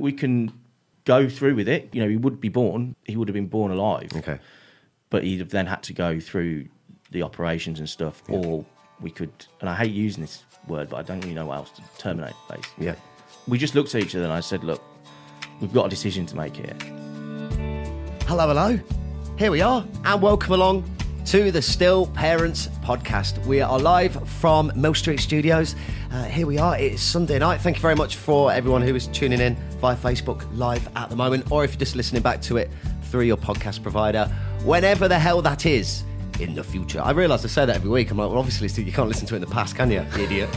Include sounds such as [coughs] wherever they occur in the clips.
we can go through with it. You know, he would be born. He would have been born alive. Okay. But he'd have then had to go through the operations and stuff, or we could. And I hate using this word, but I don't really know what else to terminate. Basically, Yeah. we just looked at each other and I said, "Look, we've got a decision to make here." Hello, hello. Here we are, and welcome along to the Still Parents podcast. We are live from Mill Street Studios. Uh, here we are. It's Sunday night. Thank you very much for everyone who is tuning in via Facebook Live at the moment, or if you're just listening back to it through your podcast provider, whenever the hell that is in the future. I realise I say that every week. I'm like, well, obviously, you can't listen to it in the past, can you, you idiot?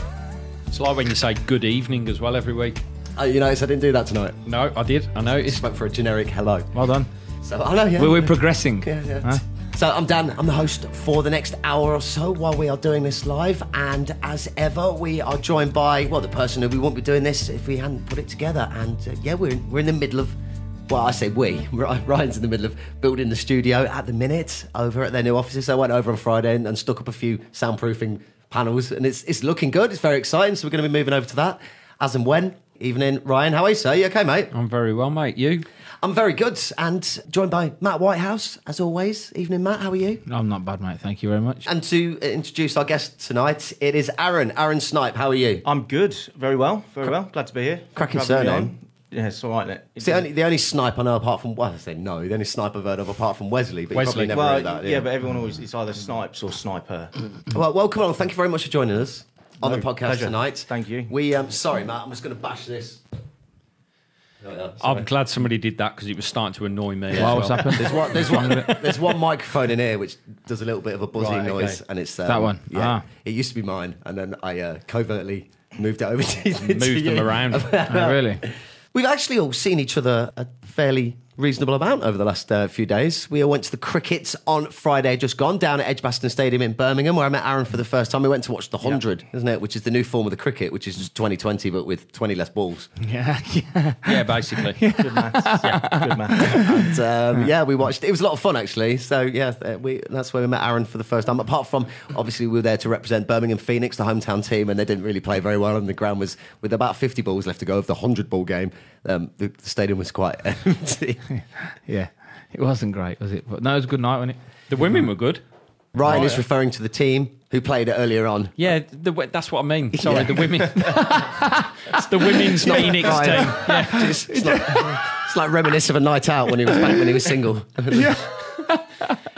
It's like when you say good evening as well every week. Uh, you notice I didn't do that tonight. No, I did. I know. Just It's went for a generic hello. Well done. So I know, yeah. We're, we're progressing. Yeah, yeah. Huh? So I'm Dan. I'm the host for the next hour or so while we are doing this live. And as ever, we are joined by well, the person who we wouldn't be doing this if we hadn't put it together. And uh, yeah, we're we're in the middle of. Well, I say we. [laughs] Ryan's in the middle of building the studio at the minute over at their new offices. I went over on Friday and, and stuck up a few soundproofing panels, and it's it's looking good. It's very exciting. So we're going to be moving over to that as and when. Evening, Ryan. How are you, sir? You okay, mate? I'm very well, mate. You? I'm very good, and joined by Matt Whitehouse as always. Evening, Matt. How are you? I'm not bad, mate. Thank you very much. And to introduce our guest tonight, it is Arron. Arron Snipe, how are you? I'm good, very well, very well. Glad to be here. Cracking Thank you for having me surname. on. Yeah, it's all right. Isn't it? It's the only, the only snipe I know apart from, well, I say no, the only snipe I've heard of apart from Wesley, but Wesley. you probably never well, heard that. yeah. but everyone always it's either snipes or sniper. [clears throat] Well, welcome along. Thank you very much for joining us on No, the podcast pleasure. tonight. Thank you. We, um, sorry, Matt, I'm just going to bash this. Oh. I'm glad somebody did that because it was starting to annoy me. as Well, what's happened? There's one, there's, one, [laughs] there's one microphone in here which does a little bit of a buzzing Right, okay. noise, and it's um, That one? Yeah, Ah. it used to be mine, and then I uh, covertly moved it over to, [laughs] to Moved them you. around. [laughs] Oh, really? We've actually all seen each other a fairly reasonable amount over the last uh, few days. We all went to the cricket on Friday, just gone down at Edgbaston Stadium in Birmingham, where I met Arron for the first time. We went to watch the hundred, isn't it? Which is the new form of the cricket, which is just 2020 but with 20 less balls. [laughs] Yeah, yeah. Yeah, basically. [laughs] Good maths. yeah, good maths. And, um, yeah, we watched. It was a lot of fun actually. So yeah, uh, we that's where we met Arron for the first time. Apart from obviously we were there to represent Birmingham Phoenix, the hometown team, and they didn't really play very well. And the ground was with about 50 balls left to go of the 100 ball game. Um, the, the stadium was quite [laughs] empty. [laughs] yeah. It wasn't great, was it? But no, it was a good night, wasn't it? The women were good. Ryan Right. is referring to the team who played it earlier on. Yeah, the, that's what I mean. Sorry, Yeah. the women. [laughs] it's the women's Phoenix Ryan. team. Yeah. [laughs] It's, it's like, it's like reminisce of a night out when he was back when he was single. yeah,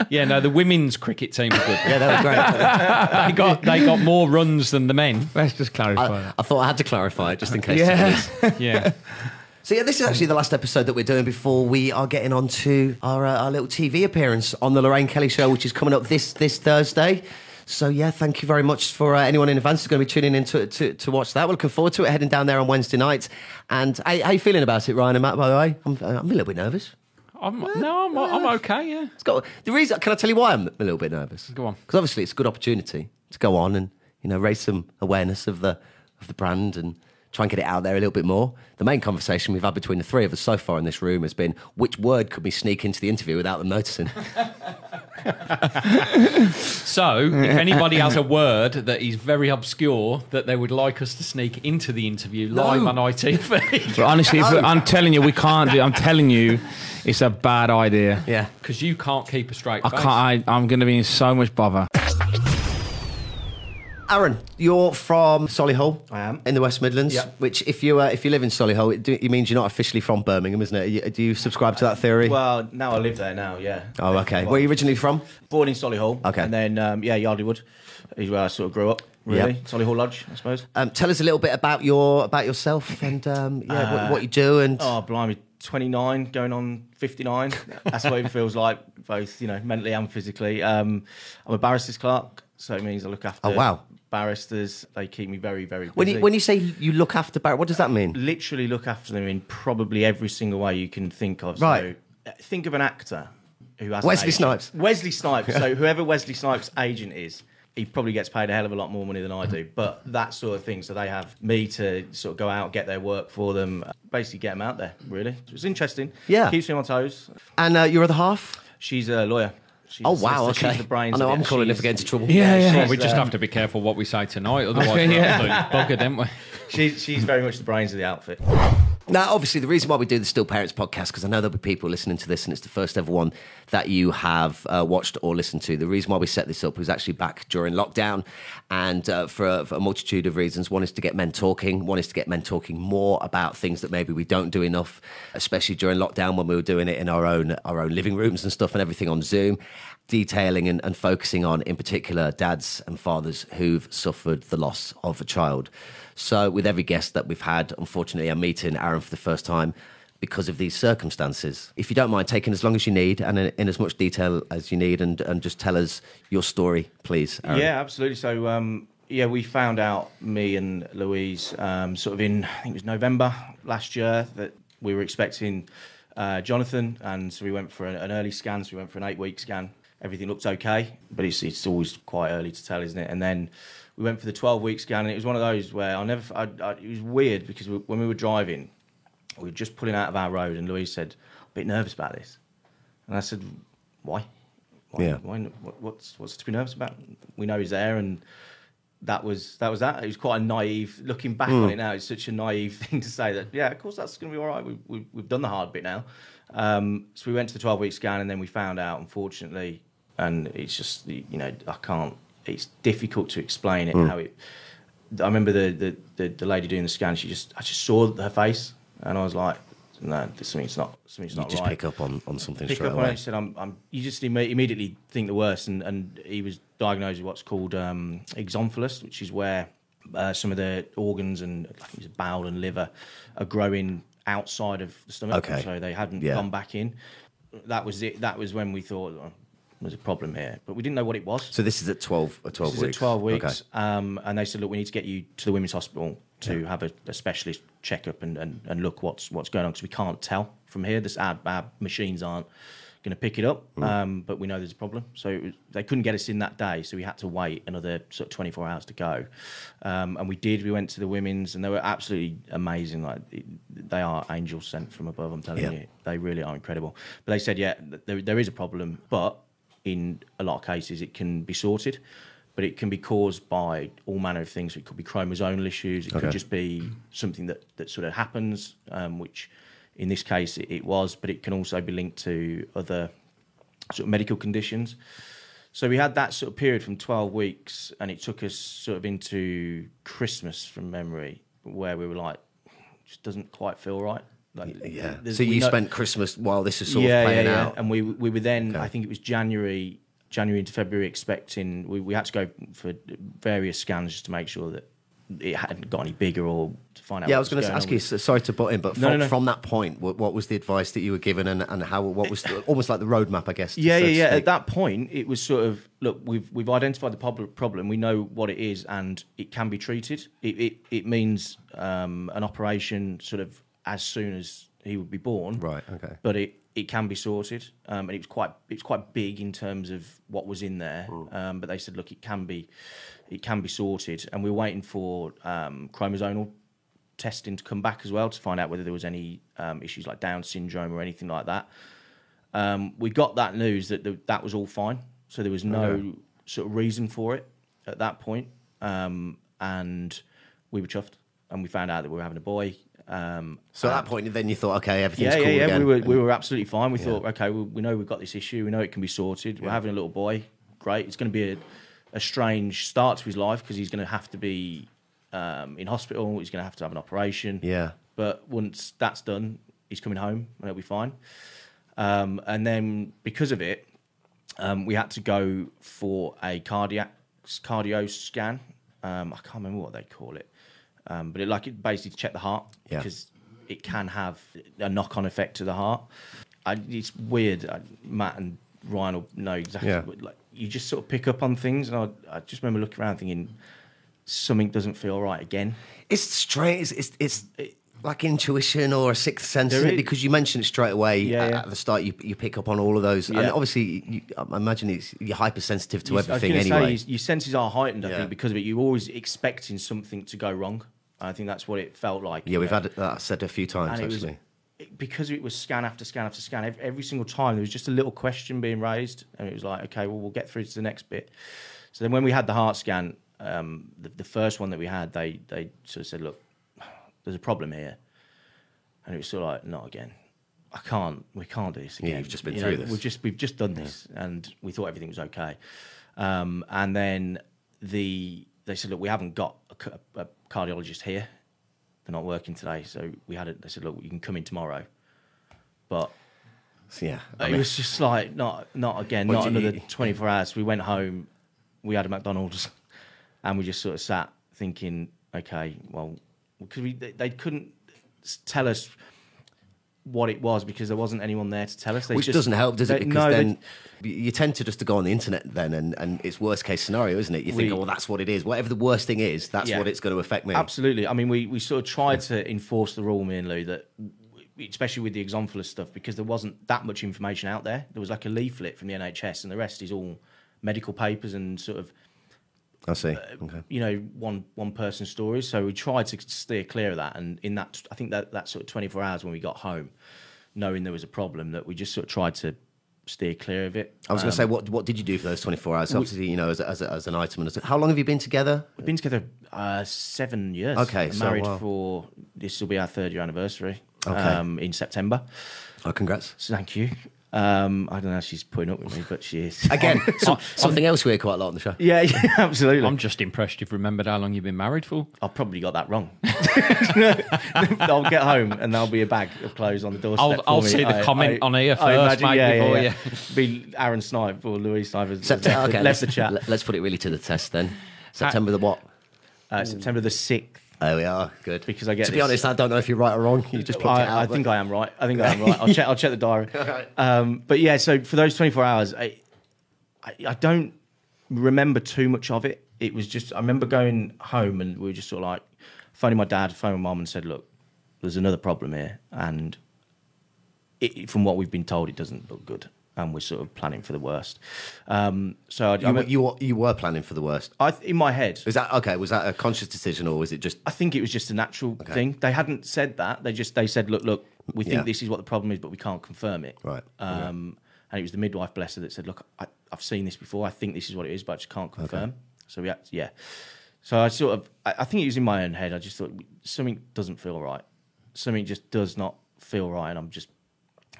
yeah, no, the women's cricket team were good. Yeah, they were great. They got they got more runs than the men. Let's just clarify I, that. I thought I had to clarify it just in case. Yeah. Yeah. So yeah, this is actually the last episode that we're doing before we are getting on to our, uh, our little TV appearance on the Lorraine Kelly Show, which is coming up this this Thursday. So yeah, thank you very much for uh, anyone in advance who's going to be tuning in to, to, to watch that. We're looking forward to it, heading down there on Wednesday night. And how, how you feeling about it, Ryan and Matt? By the way, I'm, I'm a little bit nervous. I'm, no, I'm, I'm okay. Yeah. It's got the reason. Can I tell you why I'm a little bit nervous? Go on. Because obviously it's a good opportunity to go on and you know raise some awareness of the of the brand and try and get it out there a little bit more. The main conversation we've had between the three of us so far in this room has been which word could we sneak into the interview without them noticing. [laughs] So, if anybody has a word that is very obscure that they would like us to sneak into the interview live on ITV, But honestly, if I'm telling you, we can't do I'm telling you, it's a bad idea. yeah. because you can't keep a straight I face. can't. I, I'm going to be in so much bother. Arron, you're from Solihull. I am. in the West Midlands. Yeah. Which, if you uh, if you live in Solihull, it, do, it means you're not officially from Birmingham, isn't it? You- Do you subscribe to that theory? Well, now I live there now. Yeah. oh, okay. Where are you originally from? Born in Solihull. Okay. And then um, yeah, Yardley Wood is where I sort of grew up. Really, Yep. Solihull Lodge, I suppose. Um, tell us a little bit about your about yourself and um, yeah, what, what you do and Oh, blimey, 29, going on 59. That's what it feels like, both, you know, mentally and physically. Um, I'm a barrister's clerk, so it means I look after Oh, wow. Barristers. They keep me very, very busy. when you when you say you look after Barrett, what does that mean? Literally look after them in probably every single way you can think of. Right. So, uh, think of an actor who has Wesley. Snipes. Wesley Snipes. so [laughs] whoever Wesley Snipes' agent is, he probably gets paid a hell of a lot more money than I do. But that sort of thing. So they have me to sort of go out, get their work for them, basically get them out there. Really, it's interesting. Yeah. keeps me on my toes. And uh, your other half? She's a lawyer. She's Oh wow, solicitor. okay. She's the brains. I know I'm calling if She's- I into trouble. Yeah, yeah. Well, we just um, have to be careful what we say tonight, [laughs] otherwise Okay, we're yeah. absolute bugger, don't we? She's she's very much the brains of the outfit. Now, obviously, the reason why we do the Still Parents podcast, because I know there'll be people listening to this and it's the first ever one that you have uh, watched or listened to. The reason why we set this up was actually back during lockdown and uh, for, a, for a multitude of reasons. One is to get men talking, one is to get men talking more about things that maybe we don't do enough, especially during lockdown when we were doing it in our own, our own living rooms and stuff and everything on Zoom detailing and, and, focusing on, in particular, dads and fathers who've suffered the loss of a child. So, with every guest that we've had, unfortunately, I'm meeting Arron for the first time because of these circumstances. If you don't mind taking as long as you need and in, in as much detail as you need, and, and just tell us your story, please. Arron. Yeah, absolutely. So, um, yeah, we found out, me and Louise, um, sort of in, I think it was November last year, that we were expecting uh, Jonathan. And so we went for an early scan. So we went for an eight week scan. Everything looked okay, but it's, it's always quite early to tell, isn't it? And then we went for the 12 week scan, and it was one of those where I never, I, I, it was weird because we, when we were driving, we were just pulling out of our road, and Louise said, I'm a bit nervous about this. And I said, Why? Why? Yeah. Why? What, what's, what's to be nervous about? We know he's there, and that was that was that. It was quite a naive. Looking back Hmm. on it now, it's such a naive [laughs] thing to say that. Yeah, of course that's going to be all right. We, we, we've done the hard bit now. Um, so we went to the twelve week scan, and then we found out, unfortunately, and it's just you know I can't. It's difficult to explain it Hmm. how it. I remember the, the, the, the lady doing the scan. She just I just saw her face, and I was like, no, this something's not something's You not just right pick up on, on something pick straight up on it. away. He said, "I'm, I'm." You just imme- immediately think the worst, and, and he was diagnosed with what's called um, exomphalus, which is where uh, some of the organs and I think it's bowel and liver are growing outside of the stomach, Okay. so they hadn't Yeah. gone back in. That was it. That was when we thought oh, there's a problem here, but we didn't know what it was. So this is at 12, uh, 12 This is at 12 Okay. weeks. Um, and they said, look, we need to get you to the women's hospital to have a, a specialist checkup and, and, and look what's what's going on because we can't tell from here. This our, our machines aren't going to pick it up, Mm. um, but we know there's a problem. So was, they couldn't get us in that day, so we had to wait another sort of 24 hours to go. Um, and we did. We went to the women's, and they were absolutely amazing. Like they are angels sent from above. I'm telling Yeah. you, they really are incredible. But they said, yeah, there, there is a problem, but in a lot of cases it can be sorted but it can be caused by all manner of things. It could be chromosomal issues. It Okay. could just be something that, that sort of happens um, which in this case it, it was but it can also be linked to other sort of medical conditions. So we had that sort of period from 12 weeks and it took us sort of into christmas from memory where we were like just doesn't quite feel right like, Yeah. So you spent Christmas while this is sort of playing out. and we we were then Okay. I think it was January January into February expecting we, we had to go for various scans just to make sure that it hadn't got any bigger or to find out. Yeah, I was going to ask you. with- Sorry to butt in, but from, No, no, no. from that point, what, what was the advice that you were given, and, and how? What was the, [laughs] almost like the roadmap, I guess. Yeah, so yeah, yeah. At that point, it was sort of look, we've we've identified the prob- problem. We know what it is, and it can be treated. It it, it means um, an operation sort of as soon as he would be born. Right, okay. But it it can be sorted, um, and it was quite it's quite big in terms of what was in there. Um, but they said, look, it can be it can be sorted, and we're waiting for um, chromosomal testing to come back as well to find out whether there was any um, issues like Down syndrome or anything like that. Um, we got that news that the, that was all fine, so there was no sort of reason for it at that point, um, and we were chuffed, and we found out that we were having a boy. Um, So at that point, then you thought, okay, everything's yeah, cool yeah, yeah. again. We were we were absolutely fine. We thought, okay, we, we know we've got this issue. We know it can be sorted. We're having a little boy. Great. It's going to be a, a strange start to his life because he's going to have to be um, in hospital. He's going to have to have an operation. Yeah. But once that's done, he's coming home and he'll be fine. Um, and then because of it, um, we had to go for a cardiac cardio scan. Um, I can't remember what they call it, um, but it like it basically to check the heart Yeah. because it can have a knock-on effect to the heart. I, it's weird. I, Matt and Ryan will know exactly. Yeah. What, like you just sort of pick up on things, and I, I just remember looking around thinking something doesn't feel right again. It's strange. It's, it's, it's like intuition or a sixth sense, it? is- Because you mentioned it straight away Yeah, at, yeah. at the start. You, you pick up on all of those, and obviously, you, I imagine it's, you're hypersensitive to You- everything anyway. Say, your, senses are heightened, I Yeah. think, because of it. You're always expecting something to go wrong. I think that's what it felt like. yeah, we've know. had that said a few times and it was actually. because it was scan after scan after scan. Every, every single time there was just a little question being raised, and it was like, okay, well, we'll get through to the next bit. So then, when we had the heart scan, um, the, the first one that we had, they they sort of said, look, there's a problem here, and it was sort of like, not again. I can't. We can't do this Yeah, again. you've just been You through know, this. We've just we've just done this, and we thought everything was okay. Um, and then the they said, look, we haven't got a, a cardiologist here. They're not working today, so we had it. They said, look, you can come in tomorrow, but So, yeah. I it mean, was just like not not again, not another eat? twenty four hours. We went home, we had a McDonald's, [laughs] and we just sort of sat thinking, okay, well, because we they, they couldn't tell us what it was because there wasn't anyone there to tell us. They which just- doesn't help, does it? Because no, they- then you tend to just to go on the internet then, and, and it's worst case scenario, isn't it? You think, We- oh, well, that's what it is. Whatever the worst thing is, that's Yeah. what it's going to affect me. Absolutely. I mean, we, we sort of tried to enforce the rule, me and Lou, that especially with the exomphalus stuff, because there wasn't that much information out there. There was like a leaflet from the NHS, and the rest is all medical papers and sort of I see. Uh, Okay. you know one one person stories. So we tried to steer clear of that. And in that, I think that that sort of twenty four hours when we got home, knowing there was a problem, that we just sort of tried to steer clear of it. I was going to say, what what did you do for those 24 hours? Obviously, you know, as, a- as, a- as an item. And as a, how long have you been together? We've been together uh, seven years. Okay, so, married wow. for this will be our third year anniversary. Okay. Um, in September. Oh, congrats. So thank you. Um, I don't know how she's putting up with me, but she is. [laughs] Again, [laughs] some, something else we hear quite a lot on the show. yeah, yeah, [laughs] absolutely. I'm just impressed you've remembered how long you've been married for. I probably got that wrong. I'll get home and there'll be a bag of clothes on the doorstep. I'll- for I'll me. see the I- comment I- on here I first, imagine- mate, yeah, before yeah, yeah. Be Arron Snipe or Louis Snipe has has Sept- left, okay, the, let's, left the chat. let- let's put it really to the test then. September the what? Uh, September the sixth. There we are. Good. Because I get To be this- honest, I don't know if you're right or wrong. You just plucked it out. I, I but- think I am right. I think I am [laughs] right. I'll check. I'll check the diary. [laughs] Um, but yeah, so for those 24 hours, I, I, I don't remember too much of it. It was just I remember going home and we were just sort of like phoning my dad, phoning my mum, and said, "Look, there's another problem here, and it, from what we've been told, it doesn't look good, and we're sort of planning for the worst." Um, so I, I, you, were- mean, you, were- you were planning for the worst. I, in my head, Is that okay? Was that a conscious decision or was it just I think it was just a natural thing. They hadn't said that. They just they said, look, look, we think Yeah. this is what the problem is, but we can't confirm it. Right. Um, And it was the midwife, bless her, that said, look, I, I've seen this before. I think this is what it is, but I just can't confirm. So we had, yeah. So I sort of, I, I think it was in my own head. I just thought something doesn't feel right. Something just does not feel right, and I'm just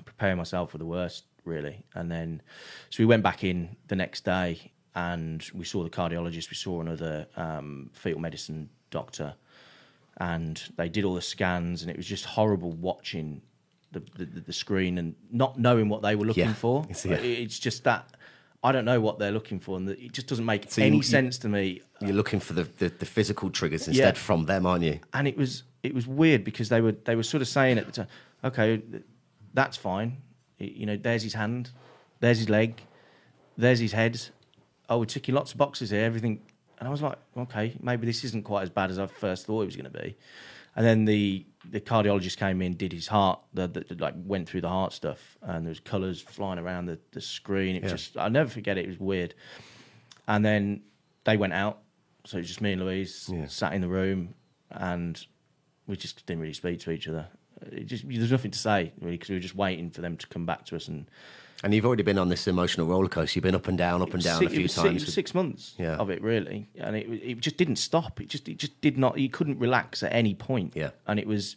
preparing myself for the worst, really. And then, so we went back in the next day, and we saw the cardiologist. We saw another um, fetal medicine doctor, and they did all the scans, and it was just horrible watching the the, the screen and not knowing what they were looking Yeah. for. It's- yeah. It's just that. I don't know what they're looking for, and it just doesn't make So any you- sense to me. you're looking for the, the, the physical triggers instead Yeah. from them, aren't you? and it was it was weird because they were they were sort of saying at the time, okay, that's fine. You know, there's his hand, there's his leg, there's his head. Oh, we're ticking lots of boxes here. Everything, and I was like, okay, maybe this isn't quite as bad as I first thought it was going to be. And then the the cardiologist came in, did his heart, the, the, the- like went through the heart stuff, and there was colours flying around the, the screen. It was Yeah. just I'll never forget it. It was weird. And then they went out, so it was just me and Louise Yeah. sat in the room, and we just didn't really speak to each other. It just there's nothing to say really because we were just waiting for them to come back to us. And And you've already been on this emotional roller coaster. You've been up and down, up and down six, a few times. With- six months Yeah. of it really, and it it just didn't stop. It just it just did not. You couldn't relax at any point. Yeah. and it was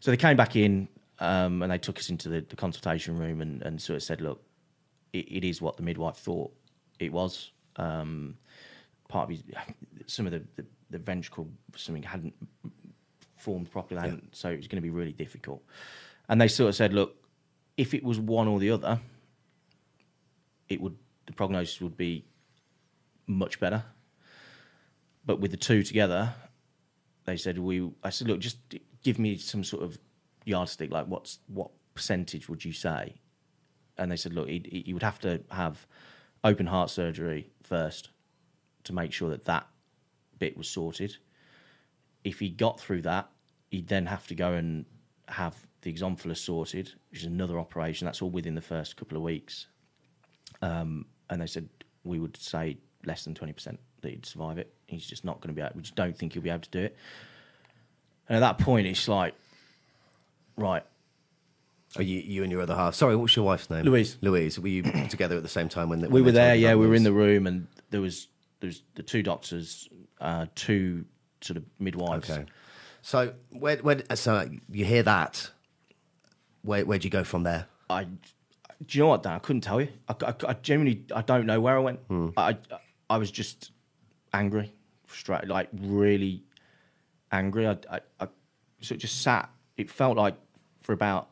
so they came back in um, and they took us into the, the consultation room and, and sort of said, look, it, it is what the midwife thought it was. Um, part of his, some of the, the, the ventricle something hadn't formed properly, hadn't- so it was going to be really difficult. And they sort of said, look, if it was one or the other, it would the prognosis would be much better. But with the two together, they said we. I said, look, just give me some sort of yardstick. Like, what's what percentage would you say? And they said, look, he would have to have open heart surgery first to make sure that that bit was sorted. If he got through that, he'd then have to go and have the exomphalus sorted, which is another operation. That's all within the first couple of weeks. Um, and they said we would say less than twenty percent that he'd survive it. He's just not going to be able. We just don't think he'll be able to do it. And at that point, it's like, right, Are you, you and your other half? Sorry, what's your wife's name? Louise. Louise. Were you [coughs] together at the same time when, the, we were there. Yeah, we were in the room, and there was there was the two doctors, uh, two sort of midwives. Okay. So when, when so you hear that, where where'd you go from there? I, do you know what, Dan? I couldn't tell you. I, I, I genuinely, I don't know where I went. Hmm. I, I was just angry, frustrated, like really angry. I, I, I sort of just sat. It felt like for about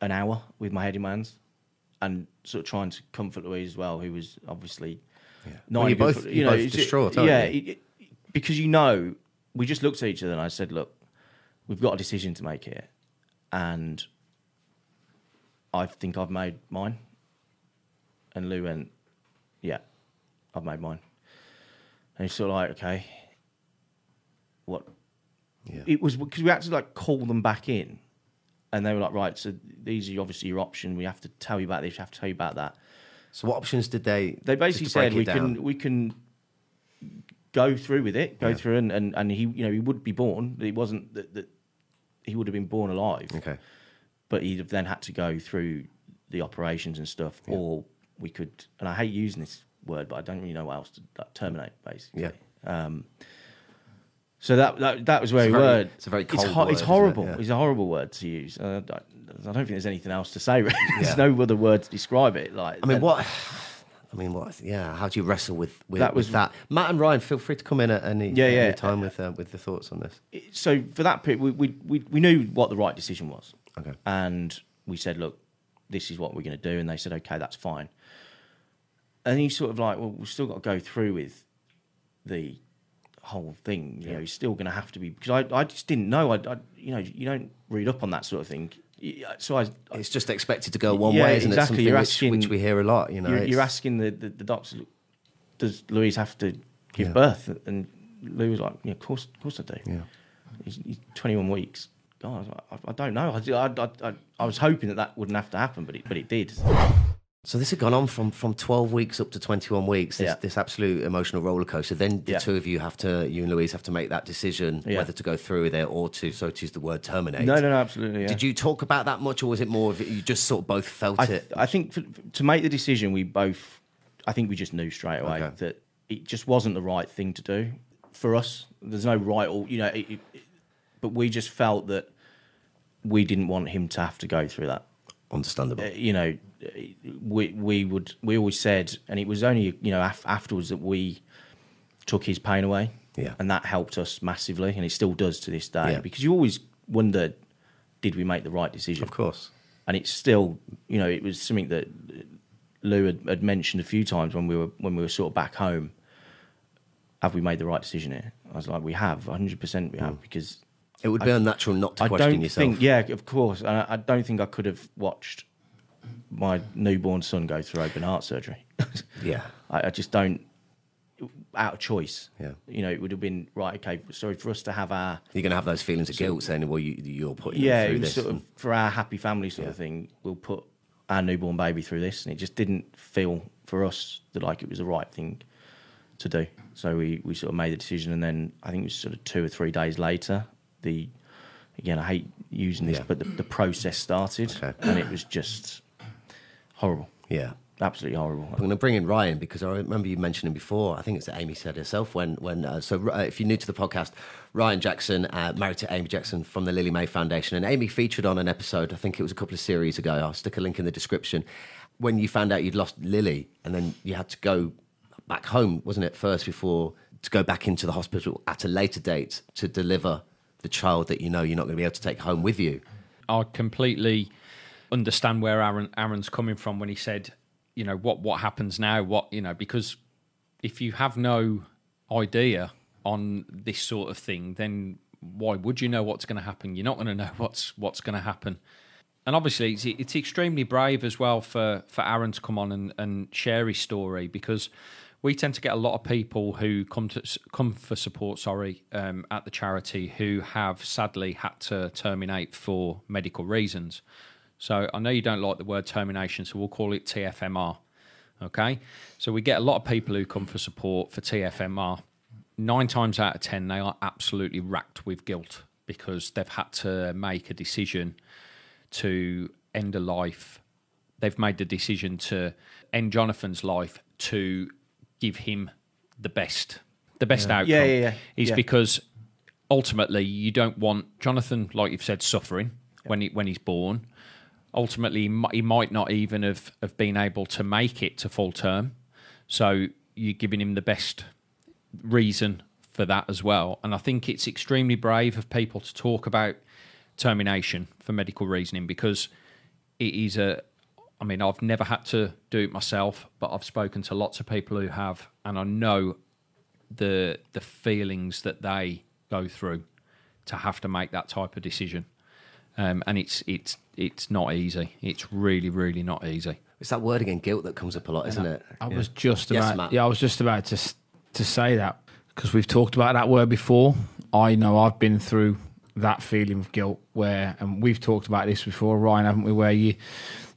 an hour with my head in my hands, and sort of trying to comfort Louise as well, who was obviously not Well, good both- fo- you're both distraught, yeah, you? it- it- because you know, we just looked at each other and I said, "Look, we've got a decision to make here, and I think I've made mine." And Lou went, "Yeah, I've made mine." And he's sort of like, "Okay, what?" Yeah. It was because we had to like call them back in, and they were like, "Right, so these are obviously your option. We have to tell you about this. We have to tell you about that." So what options did they? They basically just to break said we down? can we can go through with it, go through, and, and and he you know he would be born. It wasn't that, that he would have been born alive, Okay. but he'd have then had to go through the operations and stuff, or we could. And I hate using this word, but I don't really know what else to like, terminate. Basically, Yeah. Um, so that, that that was where It's we very- were. it's a very it's, cold ho- word, it's isn't it? horrible. Yeah. It's a horrible word to use. Uh, I, I don't think there's anything else to say. Really. [laughs] there's no other word to describe it. Like I mean, what? I mean, what? Yeah. How do you wrestle with with That was- With that? Matt and Ryan, feel free to come in at any, Yeah, yeah. any time with uh, with the thoughts on this. so for that period, we, we, we, we knew what the right decision was. Okay. And we said, look, this is what we're going to do. And they said, okay, that's fine. And he's sort of like, well, we've still got to go through with the whole thing. You know, he's still going to have to be, because I, I just didn't know. I, I, you know, you don't read up on that sort of thing. So I, It's just expected to go one Yeah, way, isn't exactly. it? Something You're which, asking- which we hear a lot. You know, you're, you're asking the, the, the doctor, does Louise have to give Yeah. birth? And Lou was like, yeah, of course, of course I do. Yeah. He's, he's 21 weeks. God, I, I, I don't know. I, I, I, I was hoping that that wouldn't have to happen, but it, but it did. So this had gone on from, from 12 weeks up to 21 weeks, this, Yeah. this absolute emotional roller coaster. Then the Yeah. two of you have to, you and Louise have to make that decision Yeah. whether to go through with it or to, so to use the word terminate. No, no, no, absolutely. Did you talk about that much or was it more of it, you just sort of both felt I, it? I think for, to make the decision, we both, I think we just knew straight away Okay. that it just wasn't the right thing to do for us. There's no right or, you know, it, it, but we just felt that we didn't want him to have to go through that. Understandable. Uh, you know, we we would we always said, and it was only you know af- afterwards that we took his pain away, Yeah. and that helped us massively, and it still does to this day Yeah. because you always wonder, did we make the right decision? Of course. and it's still you know it was something that Lou had, had mentioned a few times when we were when we were sort of back home. Have we made the right decision here? I was like, we have, 100 percent we have, hmm. because It would be unnatural not to I question don't yourself. think, yeah, of course. And I, I don't think I could have watched my newborn son go through open heart surgery. [laughs] Yeah. I, I just don't, out of choice. Yeah. You know, it would have been right. Okay, sorry for us to have our You're going to have those feelings of guilt saying, well, you, you're putting yeah, through this. sort of for our happy family sort of thing. We'll put our newborn baby through this, and it just didn't feel for us that like it was the right thing to do. So we we sort of made the decision, and then I think it was sort of two or three days later. The again, I hate using this, Yeah. but the, the process started, Okay. and it was just horrible, yeah. absolutely horrible. I'm going to bring in Ryan because I remember you mentioning before. I think it's that Amy said herself when when uh, so uh, if you're new to the podcast, Ryan Jackson uh, married to Amy Jackson from the Lily Mae Foundation, and Amy featured on an episode. I think it was a couple of series ago. I'll stick a link in the description. When you found out you'd lost Lily, and then you had to go back home, wasn't it first before to go back into the hospital at a later date to deliver the child that you know you're not going to be able to take home with you. I completely understand where Arron Arron's coming from when he said, you know, what what happens now? What you know, because if you have no idea on this sort of thing, then why would you know what's going to happen? You're not going to know what's what's going to happen. And obviously, it's, it's extremely brave as well for, for Arron to come on and, and share his story because we tend to get a lot of people who come to come for support. Sorry, um, at the charity who have sadly had to terminate for medical reasons. So I know you don't like the word termination, so we'll call it TFMR. Okay, so we get a lot of people who come for support for TFMR. Nine times out of ten, they are absolutely racked with guilt because they've had to make a decision to end a life. They've made the decision to end Jonathan's life to give him the best, the best outcome. Yeah, yeah, yeah. Is Yeah. because ultimately you don't want Jonathan, like you've said, suffering when he when he's born. Ultimately he might not even have, have been able to make it to full term. So you're giving him the best reason for that as well. And I think it's extremely brave of people to talk about termination for medical reasoning because it is a. I mean, I've never had to do it myself, but I've spoken to lots of people who have, and I know the the feelings that they go through to have to make that type of decision. Um, and it's it's it's not easy. It's really really not easy. It's that word again, guilt, that comes up a lot, isn't it? I was just Yes, about Matt. yeah, I was just about to to say that because we've talked about that word before. I know I've been through that feeling of guilt where, and we've talked about this before, Ryan, haven't we? Where you,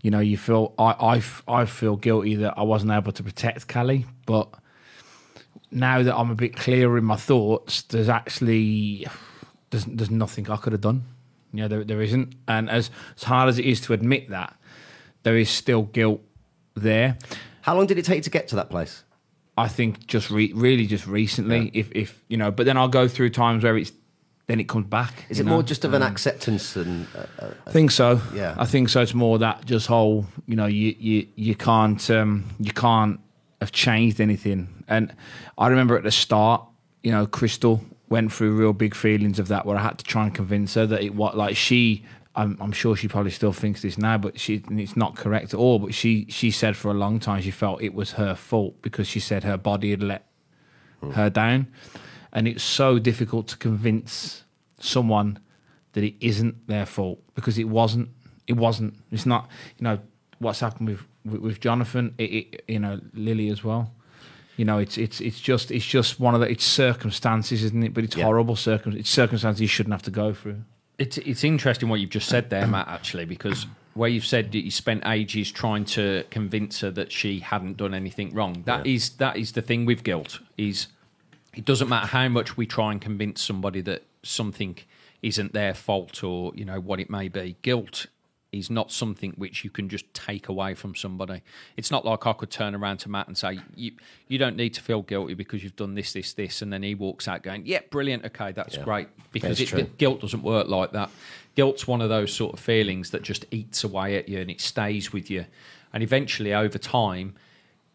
you know, you feel I I I feel guilty that I wasn't able to protect Callie, but now that I'm a bit clearer in my thoughts, there's actually there's there's nothing I could have done. You know, there, there isn't, and as as hard as it is to admit that, there is still guilt there. How long did it take to get to that place? I think just re- really just recently, if if you know, but then I'll go through times where it's then it comes back. Is it know? more just of an acceptance and uh, uh, I think so. Yeah. I think so. It's more that just whole, you know, you you you can't um, you can't have changed anything. And I remember at the start, you know, Crystal went through real big feelings of that, where I had to try and convince her that it what like she. I'm, I'm sure she probably still thinks this now, but she and it's not correct at all. But she she said for a long time she felt it was her fault because she said her body had let hmm. her down, and it's so difficult to convince someone that it isn't their fault because it wasn't. It wasn't. It's not. You know what's happened with with, with Jonathan. It, it, you know Lily as well. You know it's it's it's just it's just one of the it's circumstances, isn't it? But it's Yeah. horrible circum. It's circumstances you shouldn't have to go through. It's it's interesting what you've just said there, Matt. Actually, because where you've said that you spent ages trying to convince her that she hadn't done anything wrong. That is that is the thing with guilt. Is it doesn't matter how much we try and convince somebody that something isn't their fault or you know what it may be. Guilt is not something which you can just take away from somebody. It's not like I could turn around to Matt and say, "You you don't need to feel guilty because you've done this, this, this," and then he walks out going, "Yeah, brilliant. Okay, that's great." Because it, guilt doesn't work like that. Guilt's one of those sort of feelings that just eats away at you and it stays with you. And eventually, over time,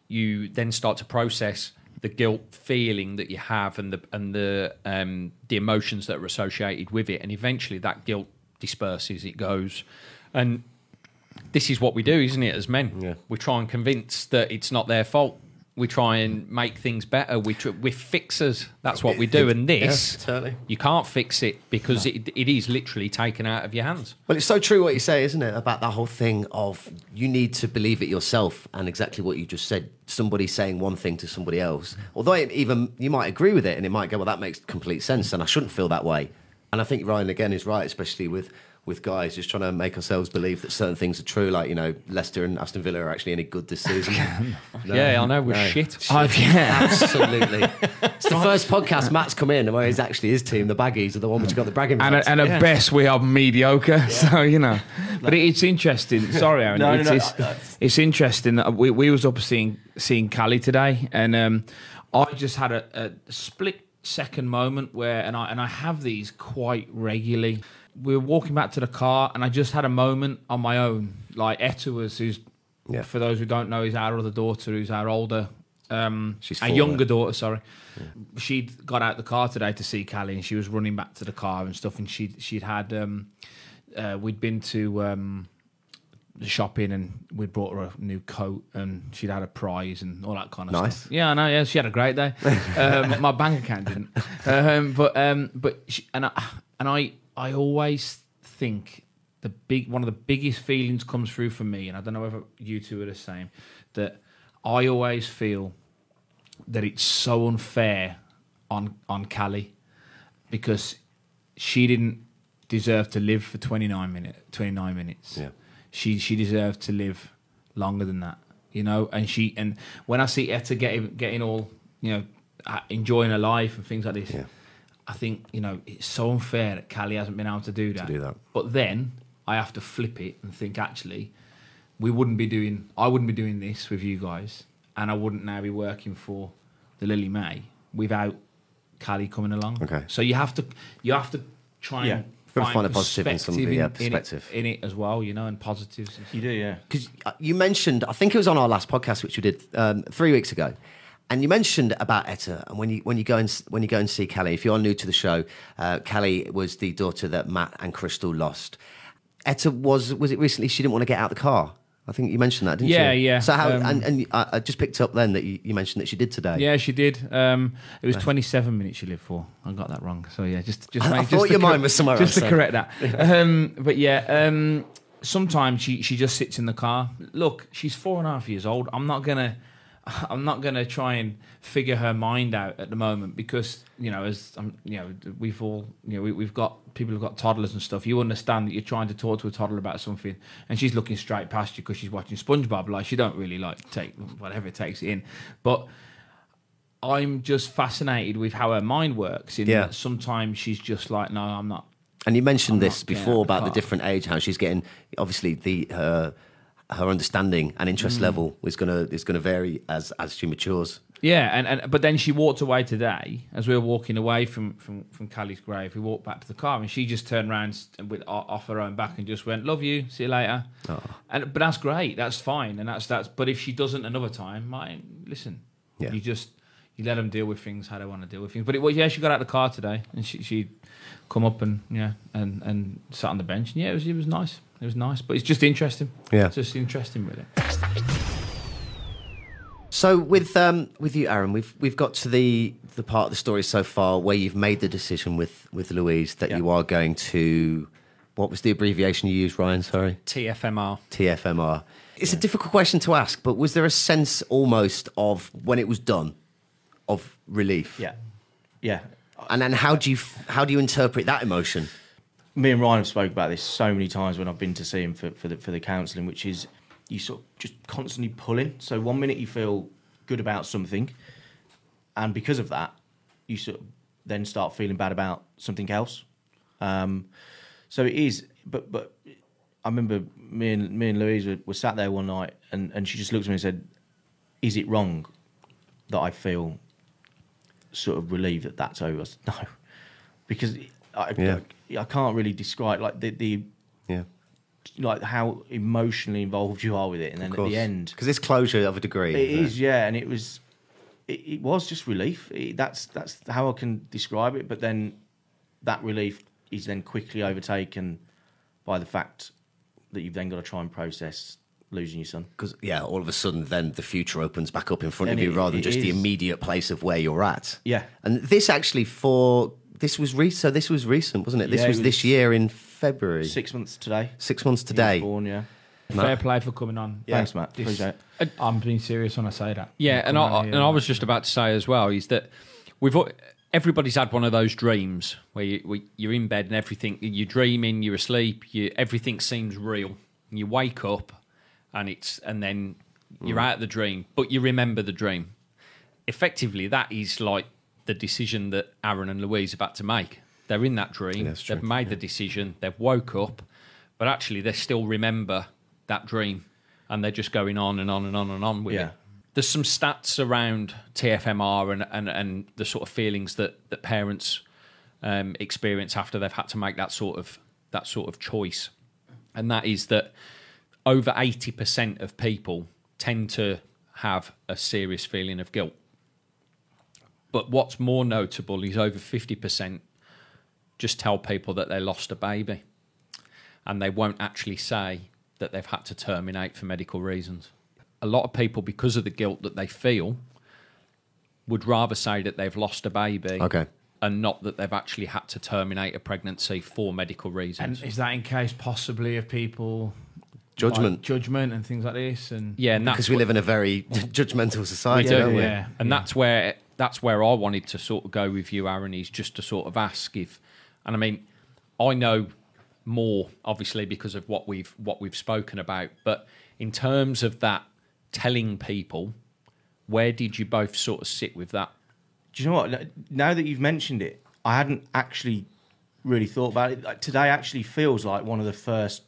you then start to process the guilt feeling that you have and the and the um, the emotions that are associated with it. And eventually, that guilt disperses. It goes, and this is what we do, isn't it? As men, Yeah. we try and convince that it's not their fault. We try and make things better. We tr- we're fixers. That's what we do. And this, Yeah, totally. you can't fix it because it, it is literally taken out of your hands. Well, it's so true what you say, isn't it? About that whole thing of you need to believe it yourself, and exactly what you just said. Somebody saying one thing to somebody else, although it even you might agree with it, and it might go, "Well, that makes complete sense," and I shouldn't feel that way. And I think Ryan again is right, especially with with guys just trying to make ourselves believe that certain things are true. Like you know, Leicester and Aston Villa are actually any good this season. No, [laughs] yeah, I know we're no. shit. I've, yeah. Absolutely. it's the first podcast Matt's come in where he's actually his team, the Baggies, are the one which got the bragging and, at- and at best we are mediocre. [laughs] So you know, but it, it's interesting. Sorry, Arron. No, it's, no, it's, it's interesting. that We we was up seeing seeing Callie today, and um, I just had a, a split second moment where, and I and I have these quite regularly. We were walking back to the car, and I just had a moment on my own. Like Etta was, who's Yeah. for those who don't know, is our other daughter, who's our older. Um, She's our younger daughter, sorry. She'd got out the car today to see Callie, and she was running back to the car and stuff. And she'd she'd had um, uh, we'd been to um, the shopping, and we'd brought her a new coat, and she'd had a prize and all that kind of Nice. stuff. Yeah, I know. Yeah, she had a great day. [laughs] um, my bank account didn't, um, but um, but she, and I and I I always think the big one of the biggest feelings comes through for me, and I don't know whether you two are the same. That I always feel that it's so unfair on on Callie because she didn't deserve to live for 29 minutes 29 minutes Yeah. she she deserved to live longer than that you know and she and when i see etta getting getting all you know uh, enjoying her life and things like this Yeah. I think you know it's so unfair that callie hasn't been able to do that do that. but then i have to flip it and think actually we wouldn't be doing i wouldn't be doing this with you guys and i wouldn't now be working for the lily mae without callie coming along Okay. so you have to you have to try Yeah. and Gotta find a positive in somebody, yeah, perspective. in, it, in it as well, you know, and positives. You do, yeah. because you mentioned, I think it was on our last podcast, which we did um, three weeks ago, and you mentioned about Etta. And when you when you go and when you go and see Callie, if you're new to the show, uh, Callie was the daughter that Matt and Crystal lost. Etta was was it recently? She didn't want to get out of the car. I think you mentioned that, didn't Yeah, you? yeah, yeah. So how? um, and and I, I just picked up then that you, you mentioned that she did today. Yeah, she did. Um, it was 27 minutes she lived for. I got that wrong. So yeah, just just I- I make, thought just to your cor- mind was somewhere Just else to correct that. [laughs] um, but yeah, um, sometimes she she just sits in the car. Look, she's four and a half years old. I'm not gonna. [laughs] I'm not going to try and figure her mind out at the moment because you know, as um, you know, we've all you know, we, we've got people who've got toddlers and stuff. You understand that you're trying to talk to a toddler about something, and she's looking straight past you because she's watching SpongeBob. Like she don't really like take whatever takes it in, but I'm just fascinated with how her mind works. In Yeah. that sometimes she's just like, no, I'm not. And you mentioned I'm this not getting out before of the about the different age, how she's getting obviously the her her understanding and Mm. interest level is gonna is gonna vary as as she matures. Yeah, and, and but then she walked away today as we were walking away from from from Callie's grave. We walked back to the car, and she just turned around with off her own back and just went, "Love you, see you later." And but that's great, that's fine, and that's that's. But if she doesn't another time, my listen, Yeah. you just you let them deal with things how they want to deal with things. But it was yeah, she got out of the car today, and she she come up and yeah and and sat on the bench, and yeah, it was it was nice. It was nice, but it's just interesting. Yeah. it's just interesting, really. So with um with you, Arron, we've we've got to the the part of the story so far where you've made the decision with with Louise that Yeah. you are going to what was the abbreviation you used, Ryan? Sorry. TFMR. TFMR. It's a difficult question to ask, but was there a sense almost of when it was done of relief? Yeah. Yeah. And then how do you how do you interpret that emotion? Me and Ryan have spoke about this so many times when I've been to see him for, for the for the counselling, which is you sort of just constantly pulling. So one minute you feel good about something, and because of that, you sort of then start feeling bad about something else. Um, so it is, but but I remember me and me and Louise were, were sat there one night, and and she just looked at me and said, "Is it wrong that I feel sort of relieved that that's over?" [laughs] No, because I, Yeah. I, I can't really describe like the the Yeah. like how emotionally involved you are with it, and then at the end, because it's closure of a degree. it is yeah, and it was it, it was just relief. It, that's that's how I can describe it. But then that relief is then quickly overtaken by the fact that you've then got to try and process losing your son. Because yeah, all of a sudden, then the future opens back up in front And of you, rather than it just the immediate place of where you're at. Yeah. and this actually for this was recent. So this was recent, wasn't it? This Yeah, it was, was this year in February. Six months today. Six months he was today. born, yeah. Fair play for coming on. Thanks, Matt. This- Appreciate it. I'm being serious when I say that. Yeah, and Coming I, on and here. I was just about to say as well is that we've all- everybody's had one of those dreams where you, we, you're in bed and everything you're dreaming, you're asleep, you, everything seems real. And you wake up and it's and then you're mm. out of the dream, but you remember the dream. Effectively, that is like the decision that Arron and Louise have had to make. They're in that dream. true, they've made the decision. They've woke up, but actually they still remember that dream, and they're just going on and on and on and on with Yeah. it. There's some stats around TFMR and, and, and the sort of feelings that, that parents um, experience after they've had to make that sort of that sort of choice, and that is that over eighty percent of people tend to have a serious feeling of guilt. But what's more notable is over fifty percent just tell people that they lost a baby, and they won't actually say that they've had to terminate for medical reasons. A lot of people, because of the guilt that they feel, would rather say that they've lost a baby Okay. and not that they've actually had to terminate a pregnancy for medical reasons. And is that in case possibly of people Judgment. like judgment and things like this? And yeah, and that's Because we what- live in a very [laughs] judgmental society, do, don't we? yeah. and that's where that's where I wanted to sort of go with you, Arron, is just to sort of ask if, and I mean, I know more obviously because of what we've what we've spoken about, but in terms of that telling people, where did you both sort of sit with that? Do you know what? Now that you've mentioned it, I hadn't actually really thought about it. Like, today actually feels like one of the first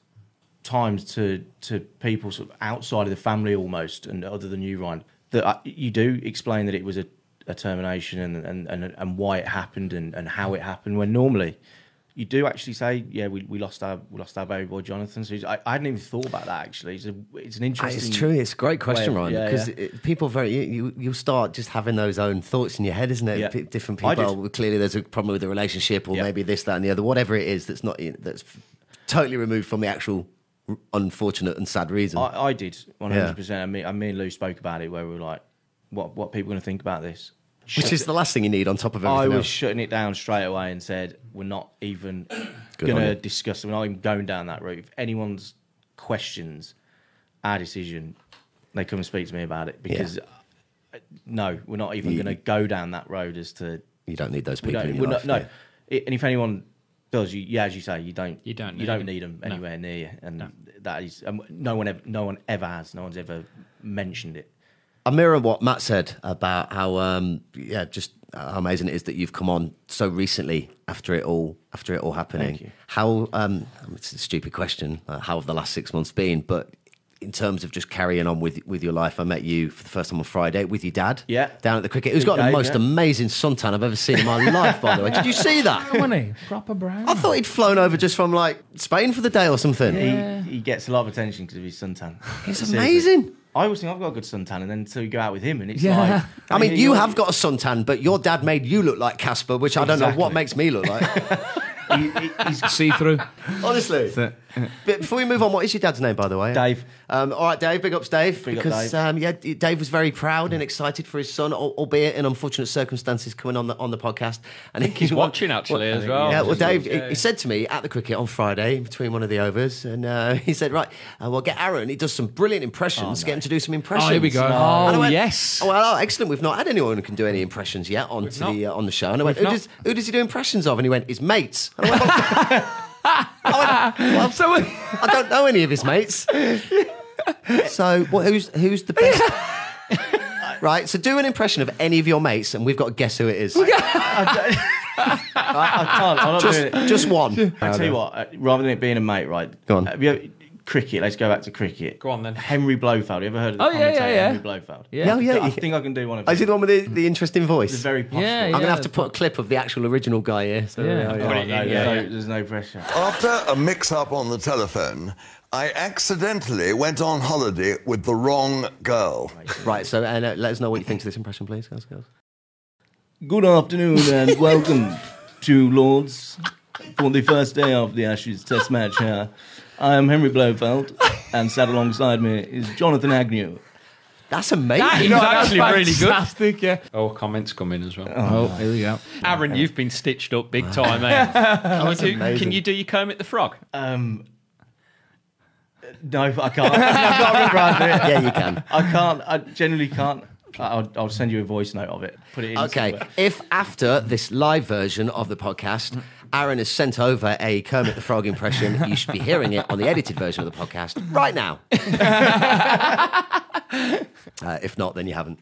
times to to people sort of outside of the family almost, and other than you, Ryan, that I, you do explain that it was a, termination and, and and and why it happened and and how it happened. When normally, you do actually say, yeah, we, we lost our we lost our baby boy Jonathan. So I, I hadn't even thought about that actually. It's, a, it's an interesting. It's true. It's a great question, of- Ryan, because yeah. people very you, you start just having those own thoughts in your head, isn't it? Yeah. P- different people. well, oh, clearly, there's a problem with the relationship, or Yeah. maybe this, that, and the other. Whatever it is, that's not that's totally removed from the actual unfortunate and sad reason. I, I did 100. percent And me, and me and Lou spoke about it, where we were like, what what people going to think about this? which is the last thing you need on top of everything. I was else. shutting it down straight away and said, we're not even going to you. discuss. We're not even going down that route. If anyone's questions our decision, they come and speak to me about it because. uh, No, we're not even going to go down that road as to You don't need those people don't, in we're your not, life. no. I- And if anyone does, you yeah, as you say, you don't You don't you don't them. need them No. anywhere near you, and that is um, no one ever no one ever has. No one's ever mentioned it. I mirror what Matt said about how um, yeah, just how amazing it is that you've come on so recently after it all after it all happening. How um, it's a stupid question. Uh, how have the last six months been? But in terms of just carrying on with with your life, I met you for the first time on Friday with your dad. Yeah. down at the cricket. Who's Good got the day, most yeah. amazing suntan I've ever seen in my life. By the way, did you see that? Wasn't he? Proper brown. I thought he'd flown over just from like Spain for the day or something. He, he gets a lot of attention because of his suntan. It's amazing. I always think I've got a good suntan, and then until you go out with him, and it's Yeah. like. I mean, here you have got a suntan, but your dad made you look like Casper, which I don't know what makes me look like. [laughs] he- he- he's See through. Honestly. [laughs] But before we move on, what is your dad's name, by the way? Dave. Um, all right, Dave. Big ups, Dave. Big up, because Dave. Um, yeah, Dave was very proud and excited for his son, albeit in unfortunate circumstances, coming on the on the podcast. And I think He's [laughs] watching actually as well. Yeah, well, Dave, he, he said to me at the cricket on Friday between one of the overs, and uh, [laughs] he said, "Right, uh, well, get Arron. He does some brilliant impressions. Get him to do some impressions." Oh, here we go. I Oh, went, yes. Oh, well, oh, excellent. We've not had anyone who can do any impressions yet on the uh, on the show. And I went, who does, who does he do impressions of? And he went, his mates. And I went, well, So I don't know any of his mates. So, what, who's who's the best? [laughs] right. So, do an impression of any of your mates, and we've got to guess who it is. [laughs] I, I can't. I'm not doing it. just, just one. I tell you what, uh, rather than it being a mate, right? Go on. Have you ever, cricket? Let's go back to cricket. Go on then. Henry Blofeld. You ever heard of the Oh, yeah, yeah, commentator yeah. Henry Blofeld? Yeah. Oh, yeah. I think I can do one of Is he the one with the, the interesting voice? It's very posh. Yeah, one. I'm gonna have to put a clip of the actual original guy here. So, Yeah. yeah, Oh, yeah. Put it no, in, there's, no, there's no pressure. After a mix up on the telephone, I accidentally went on holiday with the wrong girl. Right. So, uh, let us know what you think of this impression, please, guys. girls. Good afternoon and welcome to Lords for the first day of the Ashes Test match here. I am Henry Blofeld, and sat alongside me is Jonathan Agnew. That's amazing. That is No, that's actually really good. fantastic, Yeah. Oh, comments come in as well. Oh, here we go. Arron, you've been stitched up big time, eh? [laughs] can, you do, can you do your Kermit the Frog? Um, no, I can't. I can't remember how to do it. [laughs] yeah, you can. I can't. I generally can't. I'll, I'll send you a voice note of it. Put it in. Okay, somewhere. if after this live version of the podcast, Arron has sent over a Kermit the Frog impression, you should be hearing it on the edited version of the podcast right now. [laughs] uh, if not, then you haven't.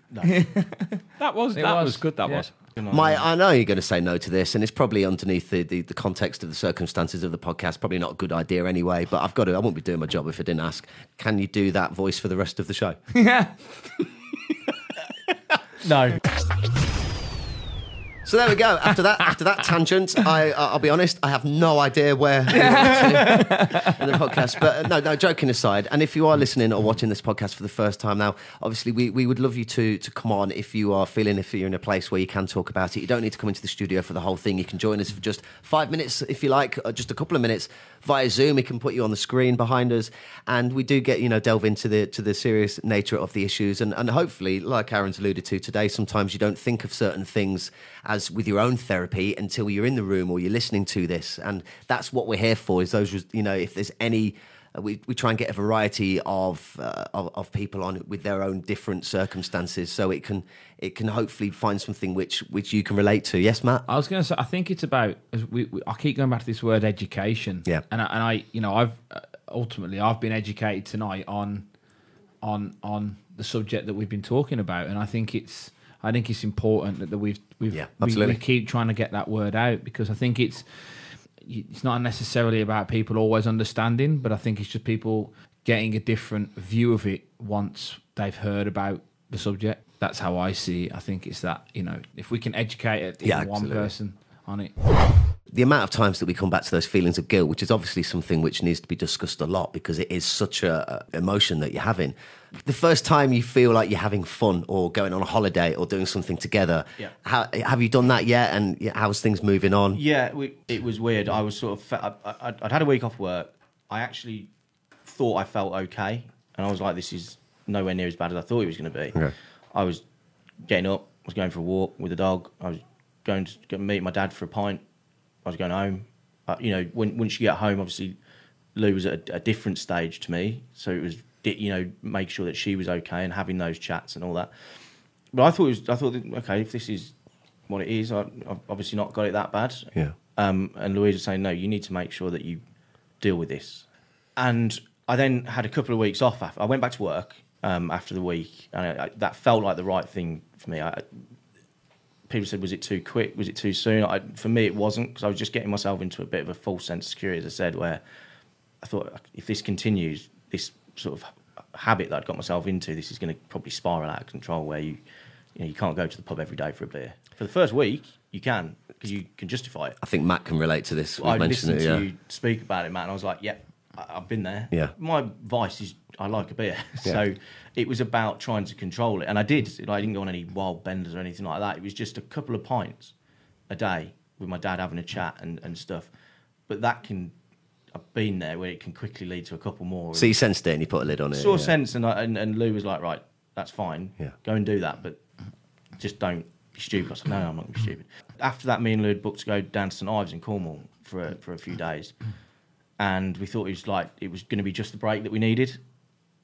That was that was, was, good. That yeah. was. My, I know you're going to say no to this, and it's probably underneath the, the, the context of the circumstances of the podcast. Probably not a good idea anyway. But I've got to. I wouldn't be doing my job if I didn't ask. Can you do that voice for the rest of the show? Yeah. [laughs] no. [laughs] So there we go. After that, [laughs] after that tangent, I, I'll be honest, I have no idea where to [laughs] in the podcast. But uh, no, no, joking aside, and if you are listening or watching this podcast for the first time now, obviously we, we would love you to to come on if you are feeling if you're in a place where you can talk about it. You don't need to come into the studio for the whole thing. You can join us for just five minutes if you like, or just a couple of minutes via Zoom. We can put you on the screen behind us, and we do get you know delve into the to the serious nature of the issues, and and hopefully, like Arron's alluded to today, sometimes you don't think of certain things as with your own therapy until you're in the room or you're listening to this, and that's what we're here for. Is those you know if there's any. Uh, We, we try and get a variety of, uh, of of people on with their own different circumstances, so it can it can hopefully find something which which you can relate to. Yes, Matt. I was going to say, I think it's about. as We, we, I keep going back to this word education. Yeah. and I, and I, you know, I've uh, ultimately I've been educated tonight on, on on the subject that we've been talking about, and I think it's I think it's important that, that we've we've Yeah, we, we keep trying to get that word out because I think it's it's not necessarily about people always understanding, but I think it's just people getting a different view of it once they've heard about the subject. That's how I see it. I think it's that you know if we can educate Yeah, one person on it. The amount of times that we come back to those feelings of guilt, which is obviously something which needs to be discussed a lot because it is such a, a emotion that you're having. The first time you feel like you're having fun or going on a holiday or doing something together, Yeah. how, have you done that yet? And how's things moving on? Yeah, we, it was weird. I was sort of, I, I, I'd had a week off work. I actually thought I felt okay, and I was like, this is nowhere near as bad as I thought it was going to be. Okay. I was getting up, I was going for a walk with the dog. I was going to meet my dad for a pint. I was going home. Uh, you know, when once you get home, obviously Lou was at a, a different stage to me, so it was you know make sure that she was okay and having those chats and all that. But I thought it was, I thought okay, if this is what it is, I, I've obviously not got it that bad. Yeah. Um, and Louise was saying, no, you need to make sure that you deal with this. And I then had a couple of weeks off. I went back to work um, after the week, and I, I, that felt like the right thing for me. I, people said, was it too quick? Was it too soon? I, for me, it wasn't because I was just getting myself into a bit of a false sense of security, as I said, where I thought if this continues, this sort of habit that I'd got myself into, this is going to probably spiral out of control. Where you, you know, you can't go to the pub every day for a beer. For the first week, you can because you can justify it. I think Matt can relate to this. We've I mentioned listened it, yeah. to you speak about it, Matt, and I was like, "Yep, I- I've been there." Yeah. My vice is I like a beer, [laughs] Yeah. so it was about trying to control it, and I did. I didn't go on any wild benders or anything like that. It was just a couple of pints a day with my dad having a chat and, and stuff. But that can, I've been there where it can quickly lead to a couple more. So you sensed it and you put a lid on it. saw yeah. sense, and, I, and and Lou was like, "Right, that's fine. Yeah. Go and do that, but just don't be stupid." I said, "No, I'm not going to be stupid." After that, me and Lou had booked to go down to St Ives in Cornwall for a, for a few days, and we thought it was like it was going to be just the break that we needed,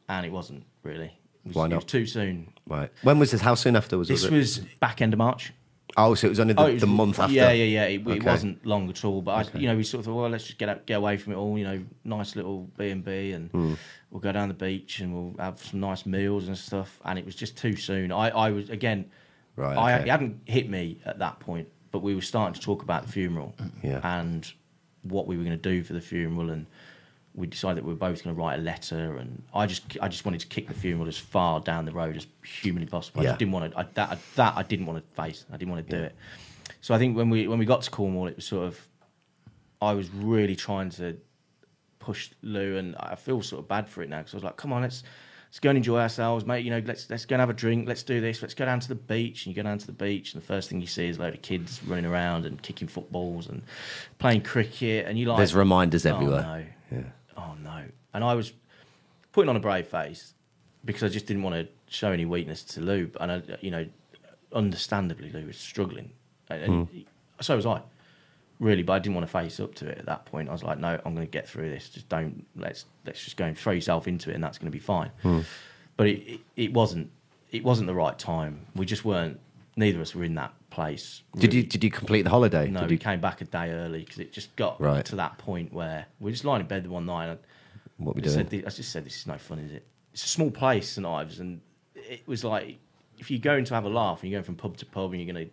and it wasn't really. It was, Why It not? was too soon. Right. When was this? How soon after was This it? was back end of March. Oh, so it was only the, Oh, was- the month after. Yeah, yeah, yeah. It, it wasn't long at all. But I, you know, we sort of thought, well, let's just get out, get away from it all. You know, nice little B and B, Hmm. and we'll go down the beach and we'll have some nice meals and stuff. And it was just too soon. I, I was again, Right, I okay. it hadn't hit me at that point, but we were starting to talk about the funeral Yeah. and what we were going to do for the funeral and. We decided that we were both going to write a letter, and I just, I just wanted to kick the funeral as far down the road as humanly possible. I Yeah. just didn't want to. I, that, that I didn't want to face. I didn't want to do it. So I think when we when we got to Cornwall, it was sort of I was really trying to push Lou, and I feel sort of bad for it now because I was like, "Come on, let's let's go and enjoy ourselves, mate. You know, let's let's go and have a drink. Let's do this. Let's go down to the beach." And you go down to the beach, and the first thing you see is a load of kids running around and kicking footballs and playing cricket, and you like There's reminders "Oh, everywhere. no. Yeah. Oh no! And I was putting on a brave face because I just didn't want to show any weakness to Lou. And I, you know, understandably, Lou was struggling, and, Hmm. so was I. Really, but I didn't want to face up to it at that point. I was like, no, I'm going to get through this. Just don't let's let's just go and throw yourself into it, and that's going to be fine. Hmm. But it, it it wasn't it wasn't the right time. We just weren't. Neither of us were in that place. Did you did you complete the holiday? No, Did we you, came back a day early because it just got Right. to that point where we were just lying in bed one night. And what we I, doing? said, I just said, "This is no fun, is it?" It's a small place, St Ives, and it was like if you're going to have a laugh and you're going from pub to pub and you're going to,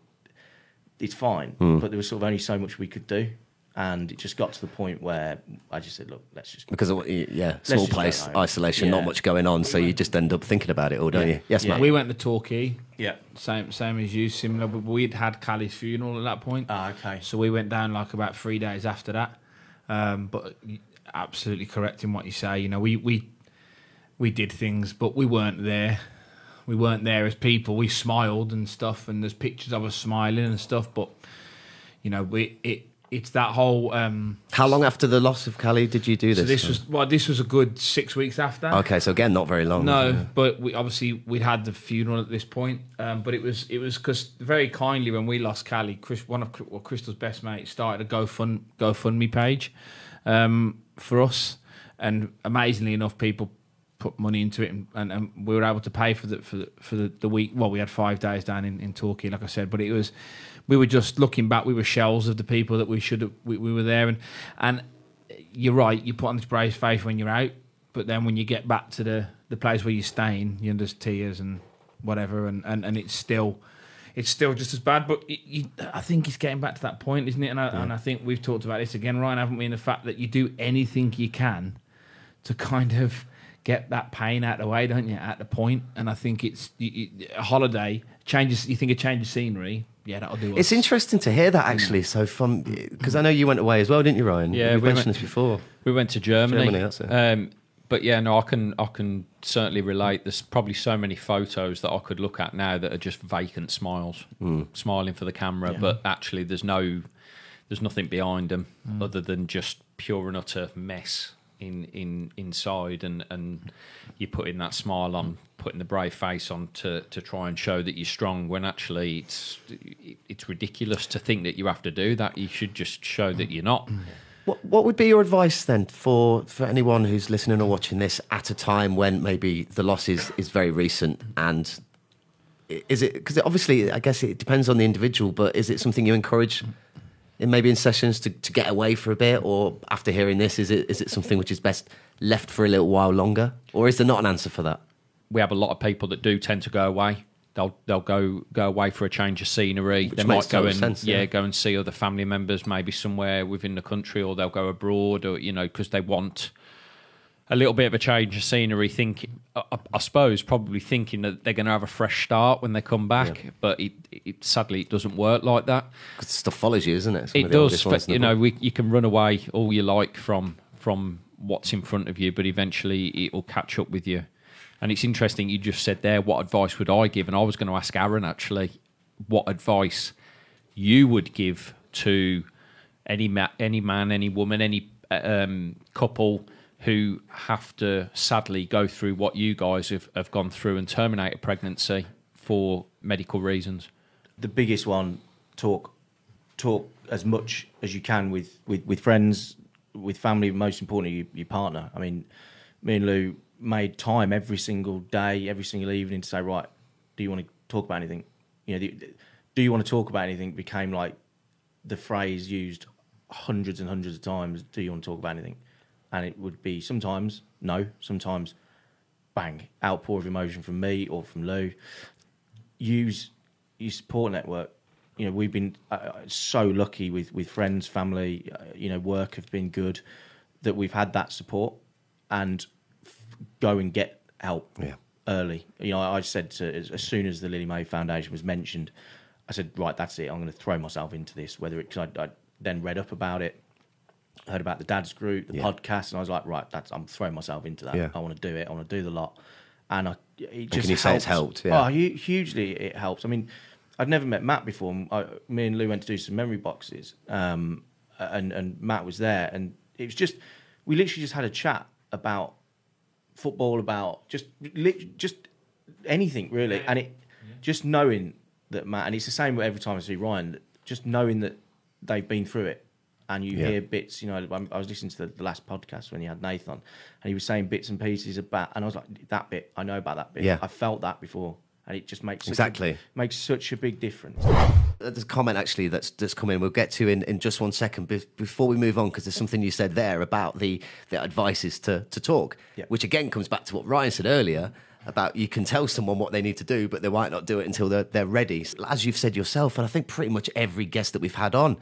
it's fine. Hmm. But there was sort of only so much we could do, and it just got to the point where I just said, "Look, let's just." Because of, yeah, small place, home. isolation, not much going on, so you just end up thinking about it all, don't Yeah. you? Yes, Yeah. mate. We went to Torquay, Yeah. same same as you, similar. But we'd had Callie's funeral at that point. Ah, okay. So we went down like about three days after that. Um, but absolutely correct in what you say. You know, we we we did things, but we weren't there. We weren't there as people. We smiled and stuff, and there's pictures of us smiling and stuff. But you know, we it it's that whole. Um, How long after the loss of Callie did you do this? so this was well, this was a good six weeks after. okay. So again, not very long. No, but we obviously we'd had the funeral at this point. Um, but it was it was because very kindly when we lost Callie, Chris, one of well, Crystal's best mates started a GoFund GoFundMe page um, for us, and amazingly enough, people put money into it, and, and, and we were able to pay for the for the, for the, the week. Well, we had five days down in, in Torquay, like I said, but it was we were just looking back. We were shells of the people that we should have. We, we were there, and and you're right. You put on this brave face when you're out, but then when you get back to the, the place where you're staying, you know, there's tears and whatever, and, and, and it's still it's still just as bad. But it, you, I think it's getting back to that point, isn't it? And I, and I think we've talked about this again, Ryan, haven't we? In the fact that you do anything you can to kind of get that pain out of the way, don't you? At the point, and I think it's you, you, a holiday changes. You think a change of scenery yeah, that'll do. It's interesting to hear that actually. So from because I know you went away as well, didn't you, Ryan? Yeah, you we mentioned went- this before. We went to Germany. Germany, that's it. Um, but yeah, no, I can I can certainly relate. There's probably so many photos that I could look at now that are just vacant smiles, Hmm. smiling for the camera, but actually there's no there's nothing behind them Hmm. other than just pure and utter mess in in inside, and and you're putting that smile on, putting the brave face on to to try and show that you're strong. When actually it's it's ridiculous to think that you have to do that. You should just show that you're not. What, what would be your advice then for, for anyone who's listening or watching this at a time when maybe the loss is, is very recent and is it because obviously I guess it depends on the individual, but is it something you encourage maybe in sessions to, to get away for a bit or after hearing this is it is it something which is best left for a little while longer or is there not an answer for that? we have a lot of people that do tend to go away. They'll they'll go go away for a change of scenery. they makes might go and sense, yeah. yeah. go and see other family members, maybe somewhere within the country, or they'll go abroad, or you know, because they want a little bit of a change of scenery. Thinking, I, I suppose, probably thinking that they're going to have a fresh start when they come back. But it, it sadly it doesn't work like that. Because stuff follows you, isn't it? Some It does, but you know, we, you can run away all you like from from what's in front of you, but eventually it will catch up with you. And it's interesting. You just said there, what advice would I give? And I was going to ask Arron actually, what advice you would give to any ma- any man, any woman, any um, couple who have to sadly go through what you guys have, have gone through and terminate a pregnancy for medical reasons. the biggest one talk talk as much as you can with with, with friends with family most importantly your, your partner. I mean me and lou made time every single day every single evening to say right do you want to talk about anything? You know do, do you want to talk about anything? became like the phrase used hundreds and hundreds of times do you want to talk about anything and it would be sometimes no sometimes bang outpour of emotion from me or from lou use your support network. You know, we've been uh, uh, so lucky with with friends, family, uh, you know, work have been good that we've had that support and f- go and get help Yeah. early. You know, I, said to, as, as soon as the Lily Mae Foundation was mentioned, I said, right, that's it. I'm going to throw myself into this. Whether it, because I, I then read up about it, heard about the Dad's Group, the Yeah. podcast, and I was like, right, that's I'm throwing myself into that. Yeah. I want to do it. I want to do the lot, and I. It can just you say it's helps. helped? Yeah. Oh, hugely it helps. I mean, I'd never met Matt before. I, me and Lou went to do some memory boxes, um, and and Matt was there, and it was just we literally just had a chat about football, about just just anything really, and it just knowing that Matt, and it's the same every time I see Ryan, just knowing that they've been through it. And you Yeah. hear bits, you know. I'm- was listening to the, last podcast when you had Nathan, and he was saying bits and pieces about, and I was like, "That bit, I know about that bit. Yeah. I felt that before, and it just makes such Exactly. a, makes such a big difference." Uh, there's a comment actually that's that's come in. We'll get to in, in just one second. Be- before we move on, because there's something you said there about the the advice is to to talk, Yeah. which again comes back to what Ryan said earlier about you can tell someone what they need to do, but they might not do it until they're they're ready. As you've said yourself, and I think pretty much every guest that we've had on.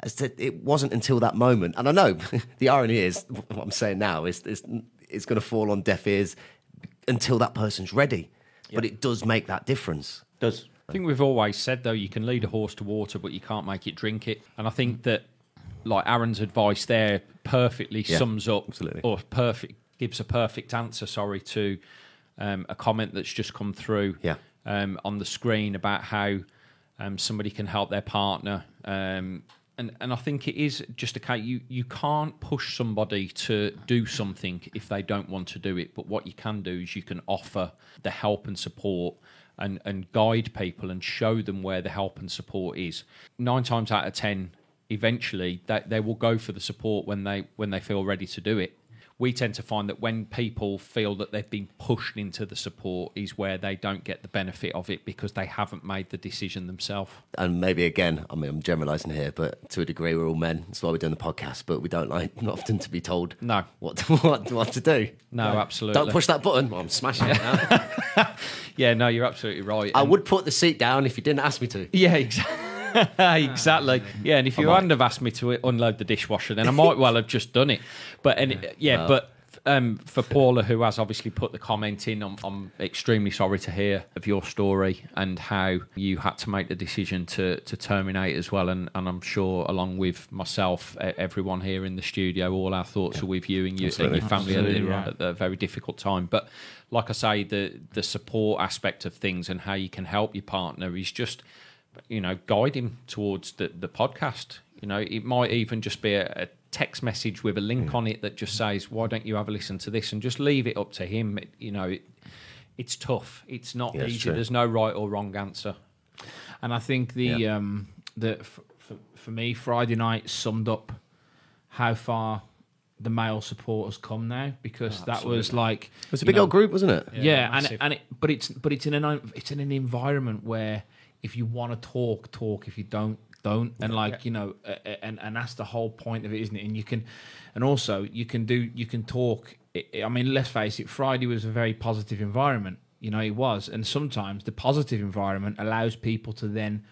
As to, it wasn't until that moment, and I know [laughs] the irony is what I'm saying now is is it's going to fall on deaf ears until that person's ready. But it does make that difference. Does I think we've always said though you can lead a horse to water, but you can't make it drink it. And I think that like Arron's advice there perfectly Yeah, sums up absolutely. or perfect gives a perfect answer. Sorry to um, a comment that's just come through Yeah. um, on the screen about how um, somebody can help their partner. And, and I think it is just a case you, you can't push somebody to do something if they don't want to do it. But what you can do is you can offer the help and support and, and guide people and show them where the help and support is. Nine times out of ten, eventually they, they will go for the support when they when they feel ready to do it we tend to find that when people feel that they've been pushed into the support is where they don't get the benefit of it because they haven't made the decision themselves. and maybe again, I mean, I'm generalising here, but to a degree, we're all men. That's why we're doing the podcast. But we don't like not [laughs] often to be told No. what to, [laughs] what, what to do. No, absolutely. Don't push that button. Well, I'm smashing it now. [laughs] Yeah, no, you're absolutely right. I And- would put the seat down if you didn't ask me to. Yeah, exactly. [laughs] exactly. Yeah, and if you hadn't have asked me to unload the dishwasher, then I might well have just done it. But and yeah, No. but um, for Paula, who has obviously put the comment in, I'm, I'm extremely sorry to hear of your story and how you had to make the decision to to terminate as well. And, and I'm sure, along with myself, everyone here in the studio, all our thoughts are with you and, you, and your family at, Absolutely right. at a very difficult time. But like I say, the the support aspect of things and how you can help your partner is just, you know, guide him towards the, the podcast. You know, it might even just be a, a text message with a link on it that just says, "Why don't you have a listen to this?" and just leave it up to him. It, you know, it, it's tough. It's not Yeah, easy. true. There's no right or wrong answer. And I think the Yeah. um the f- for, for me Friday night summed up how far the male support has come now because that was like It was a big know, old group, wasn't it? Yeah, and it, and it, but it's but it's in an it's in an environment where if you want to talk, talk. If you don't, don't. And like you know, and and that's the whole point of it, isn't it? And you can, and also you can do you can talk. I- mean, let's face it. Friday was a very positive environment. You know, it was, and sometimes the positive environment allows people to then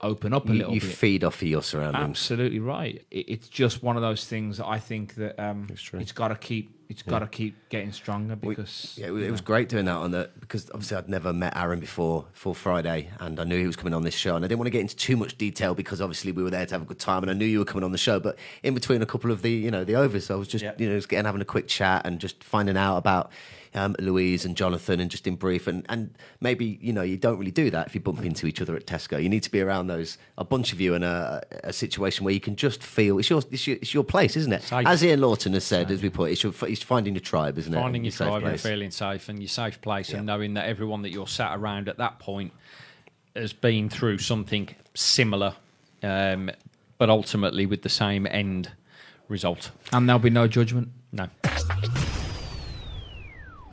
open up a You, little you bit. feed off of your surroundings. Absolutely right. It, it's just one of those things that I think that um, it's got to keep it's got to keep getting stronger because Yeah, it was, it was great doing that on the because obviously I'd never met Arron before for Friday, and I knew he was coming on this show, and I didn't want to get into too much detail because obviously we were there to have a good time, and I knew you were coming on the show. But in between a couple of the you know the overs, I was just Yeah. you know just getting having a quick chat and just finding out about. Um, Louise and Jonathan, and just in brief, and, and maybe you know you don't really do that if you bump into each other at Tesco. You need to be around those a bunch of you in a, a situation where you can just feel it's your it's your, it's your place, isn't it? Safe. As Ian Lawton has said, as we put, it, it's, your, it's finding your tribe, isn't it? finding your safe tribe and feeling safe and your safe place and knowing that everyone that you're sat around at that point has been through something similar um, but ultimately with the same end result and there'll be no judgment. no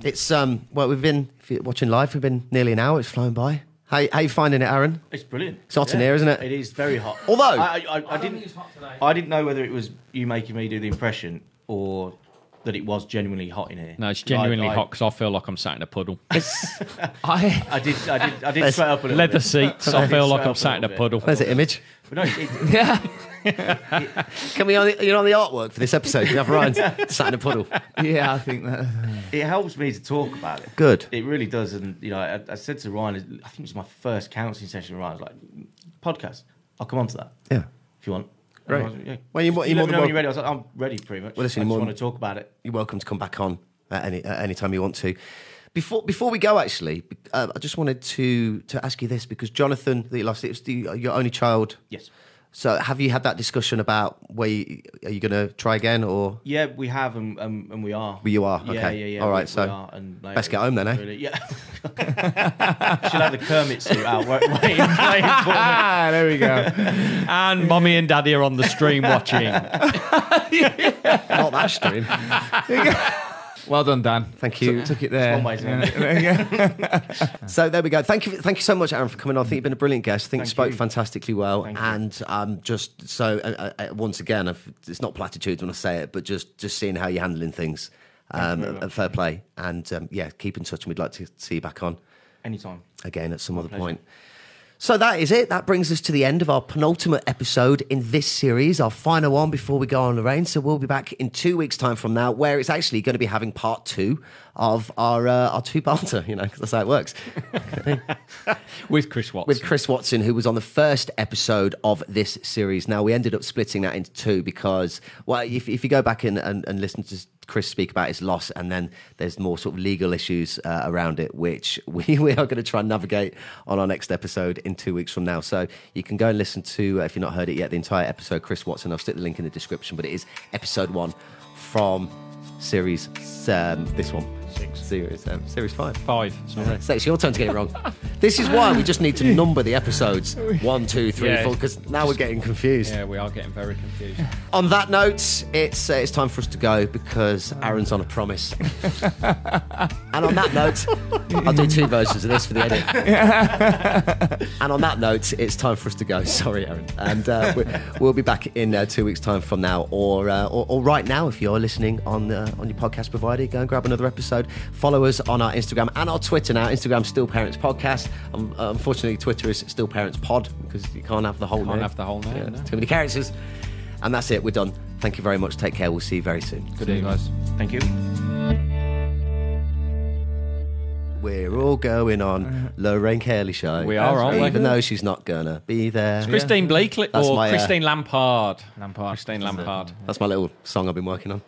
It's um well we've been if you're watching live we've been nearly an hour. It's flown by. How how you finding it, Arron? It's brilliant. It's hot in here, isn't it? It is very hot. Although- I, I, I didn't, I didn't know whether it was you making me do the impression or that it was genuinely hot in here. no it's genuinely I, I, hot because I feel like I'm sat in a puddle [laughs] [laughs] I I did, I did, I did There's sweat up a little leather bit. seats I [laughs] I feel like I'm sat in a puddle There's an image? But no, it, yeah. Can we on the, you're on the artwork for this episode? You have Ryan sat in a puddle. yeah, I think that. it helps me to talk about it. Good. It really does, and you know, I, I said to Ryan, I think it was my first counselling session. with Ryan was like, "Podcast, I'll come on to that Yeah. if you want." Great. Was yeah. Well, you're you're let more than know when you're ready. I was like, "I'm ready, pretty much." Well, listen, I just want to talk about it. You're welcome to come back on at any at any time you want to. Before before we go, actually, uh, I just wanted to to ask you this because Jonathan, that you lost, it was the, your only child. Yes. So have you had that discussion about where you, are you going to try again or? Yeah, we have, and, and, and we are. Well, you are, Yeah, okay. yeah, yeah. All right, we- so we are, and, like, best get home then, eh? Really, yeah. [laughs] She'll have the Kermit suit out, wait, waiting, waiting for me. Ah, there we go. and mommy and daddy are on the stream watching [laughs] Not that stream. [laughs] Well done, Dan. Thank you. Took, took it there. one way to end it. [laughs] So there we go. Thank you, thank you so much, Arron, for coming on. I think you've been a brilliant guest. I think you spoke you. fantastically well, Thank you. and um, just so uh, uh, once again, I've, it's not platitudes when I say it, but just just seeing how you're handling things, um, very fair play, and um, yeah, keep in touch, and we'd like to see you back on Anytime. again at some other pleasure. point. So that is it. That brings us to the end of our penultimate episode in this series, our final one before we go on the rain. So we'll be back in two weeks' time from now, where it's actually going to be having part two of our uh, our two-parter. You know, 'cause that's how it works. [laughs] with Chris Watson. with Chris Watson, who was on the first episode of this series. Now, we ended up splitting that into two because, well, if, if you go back and, and, and listen to Chris speak about his loss, and then there's more sort of legal issues uh, around it, which [laughs] we, we are going to try and navigate on our next episode in two weeks from now. So you can go and listen to, uh, if you've not heard it yet, the entire episode, Chris Watson. I'll stick the link in the description, but it is episode one from series, um, this one. Six. Series, um, series five. five sorry. So it's your turn to get it wrong. this is why we just need to number the episodes [laughs] one, two, three, Yeah. four, because now we're getting confused. yeah we are getting very confused [laughs] On that note, it's uh, it's time for us to go because Arron's on a promise. [laughs] and on that note, I'll do two versions of this for the edit. and on that note, it's time for us to go. Sorry, Arron. And uh, we, we'll be back in uh, two weeks' time from now, or, uh, or or right now if you're listening on uh, on your podcast provider. Go and grab another episode. Follow us on our Instagram and our Twitter now. Instagram Still Parents Podcast. Um, unfortunately, Twitter is Still Parents Pod because you can't have the whole Can't name. have the whole name, Yeah, no. Too many characters. And that's it. We're done. Thank you very much. Take care. We'll see you very soon. Good day, guys. Thank you. We're all going on [laughs] Lorraine Kelly show. We are, aren't we? Even though she's not gonna be there. Christine Bleakley That's or my, uh, Christine Lampard. Lampard. Christine Lampard. That's my little song I've been working on.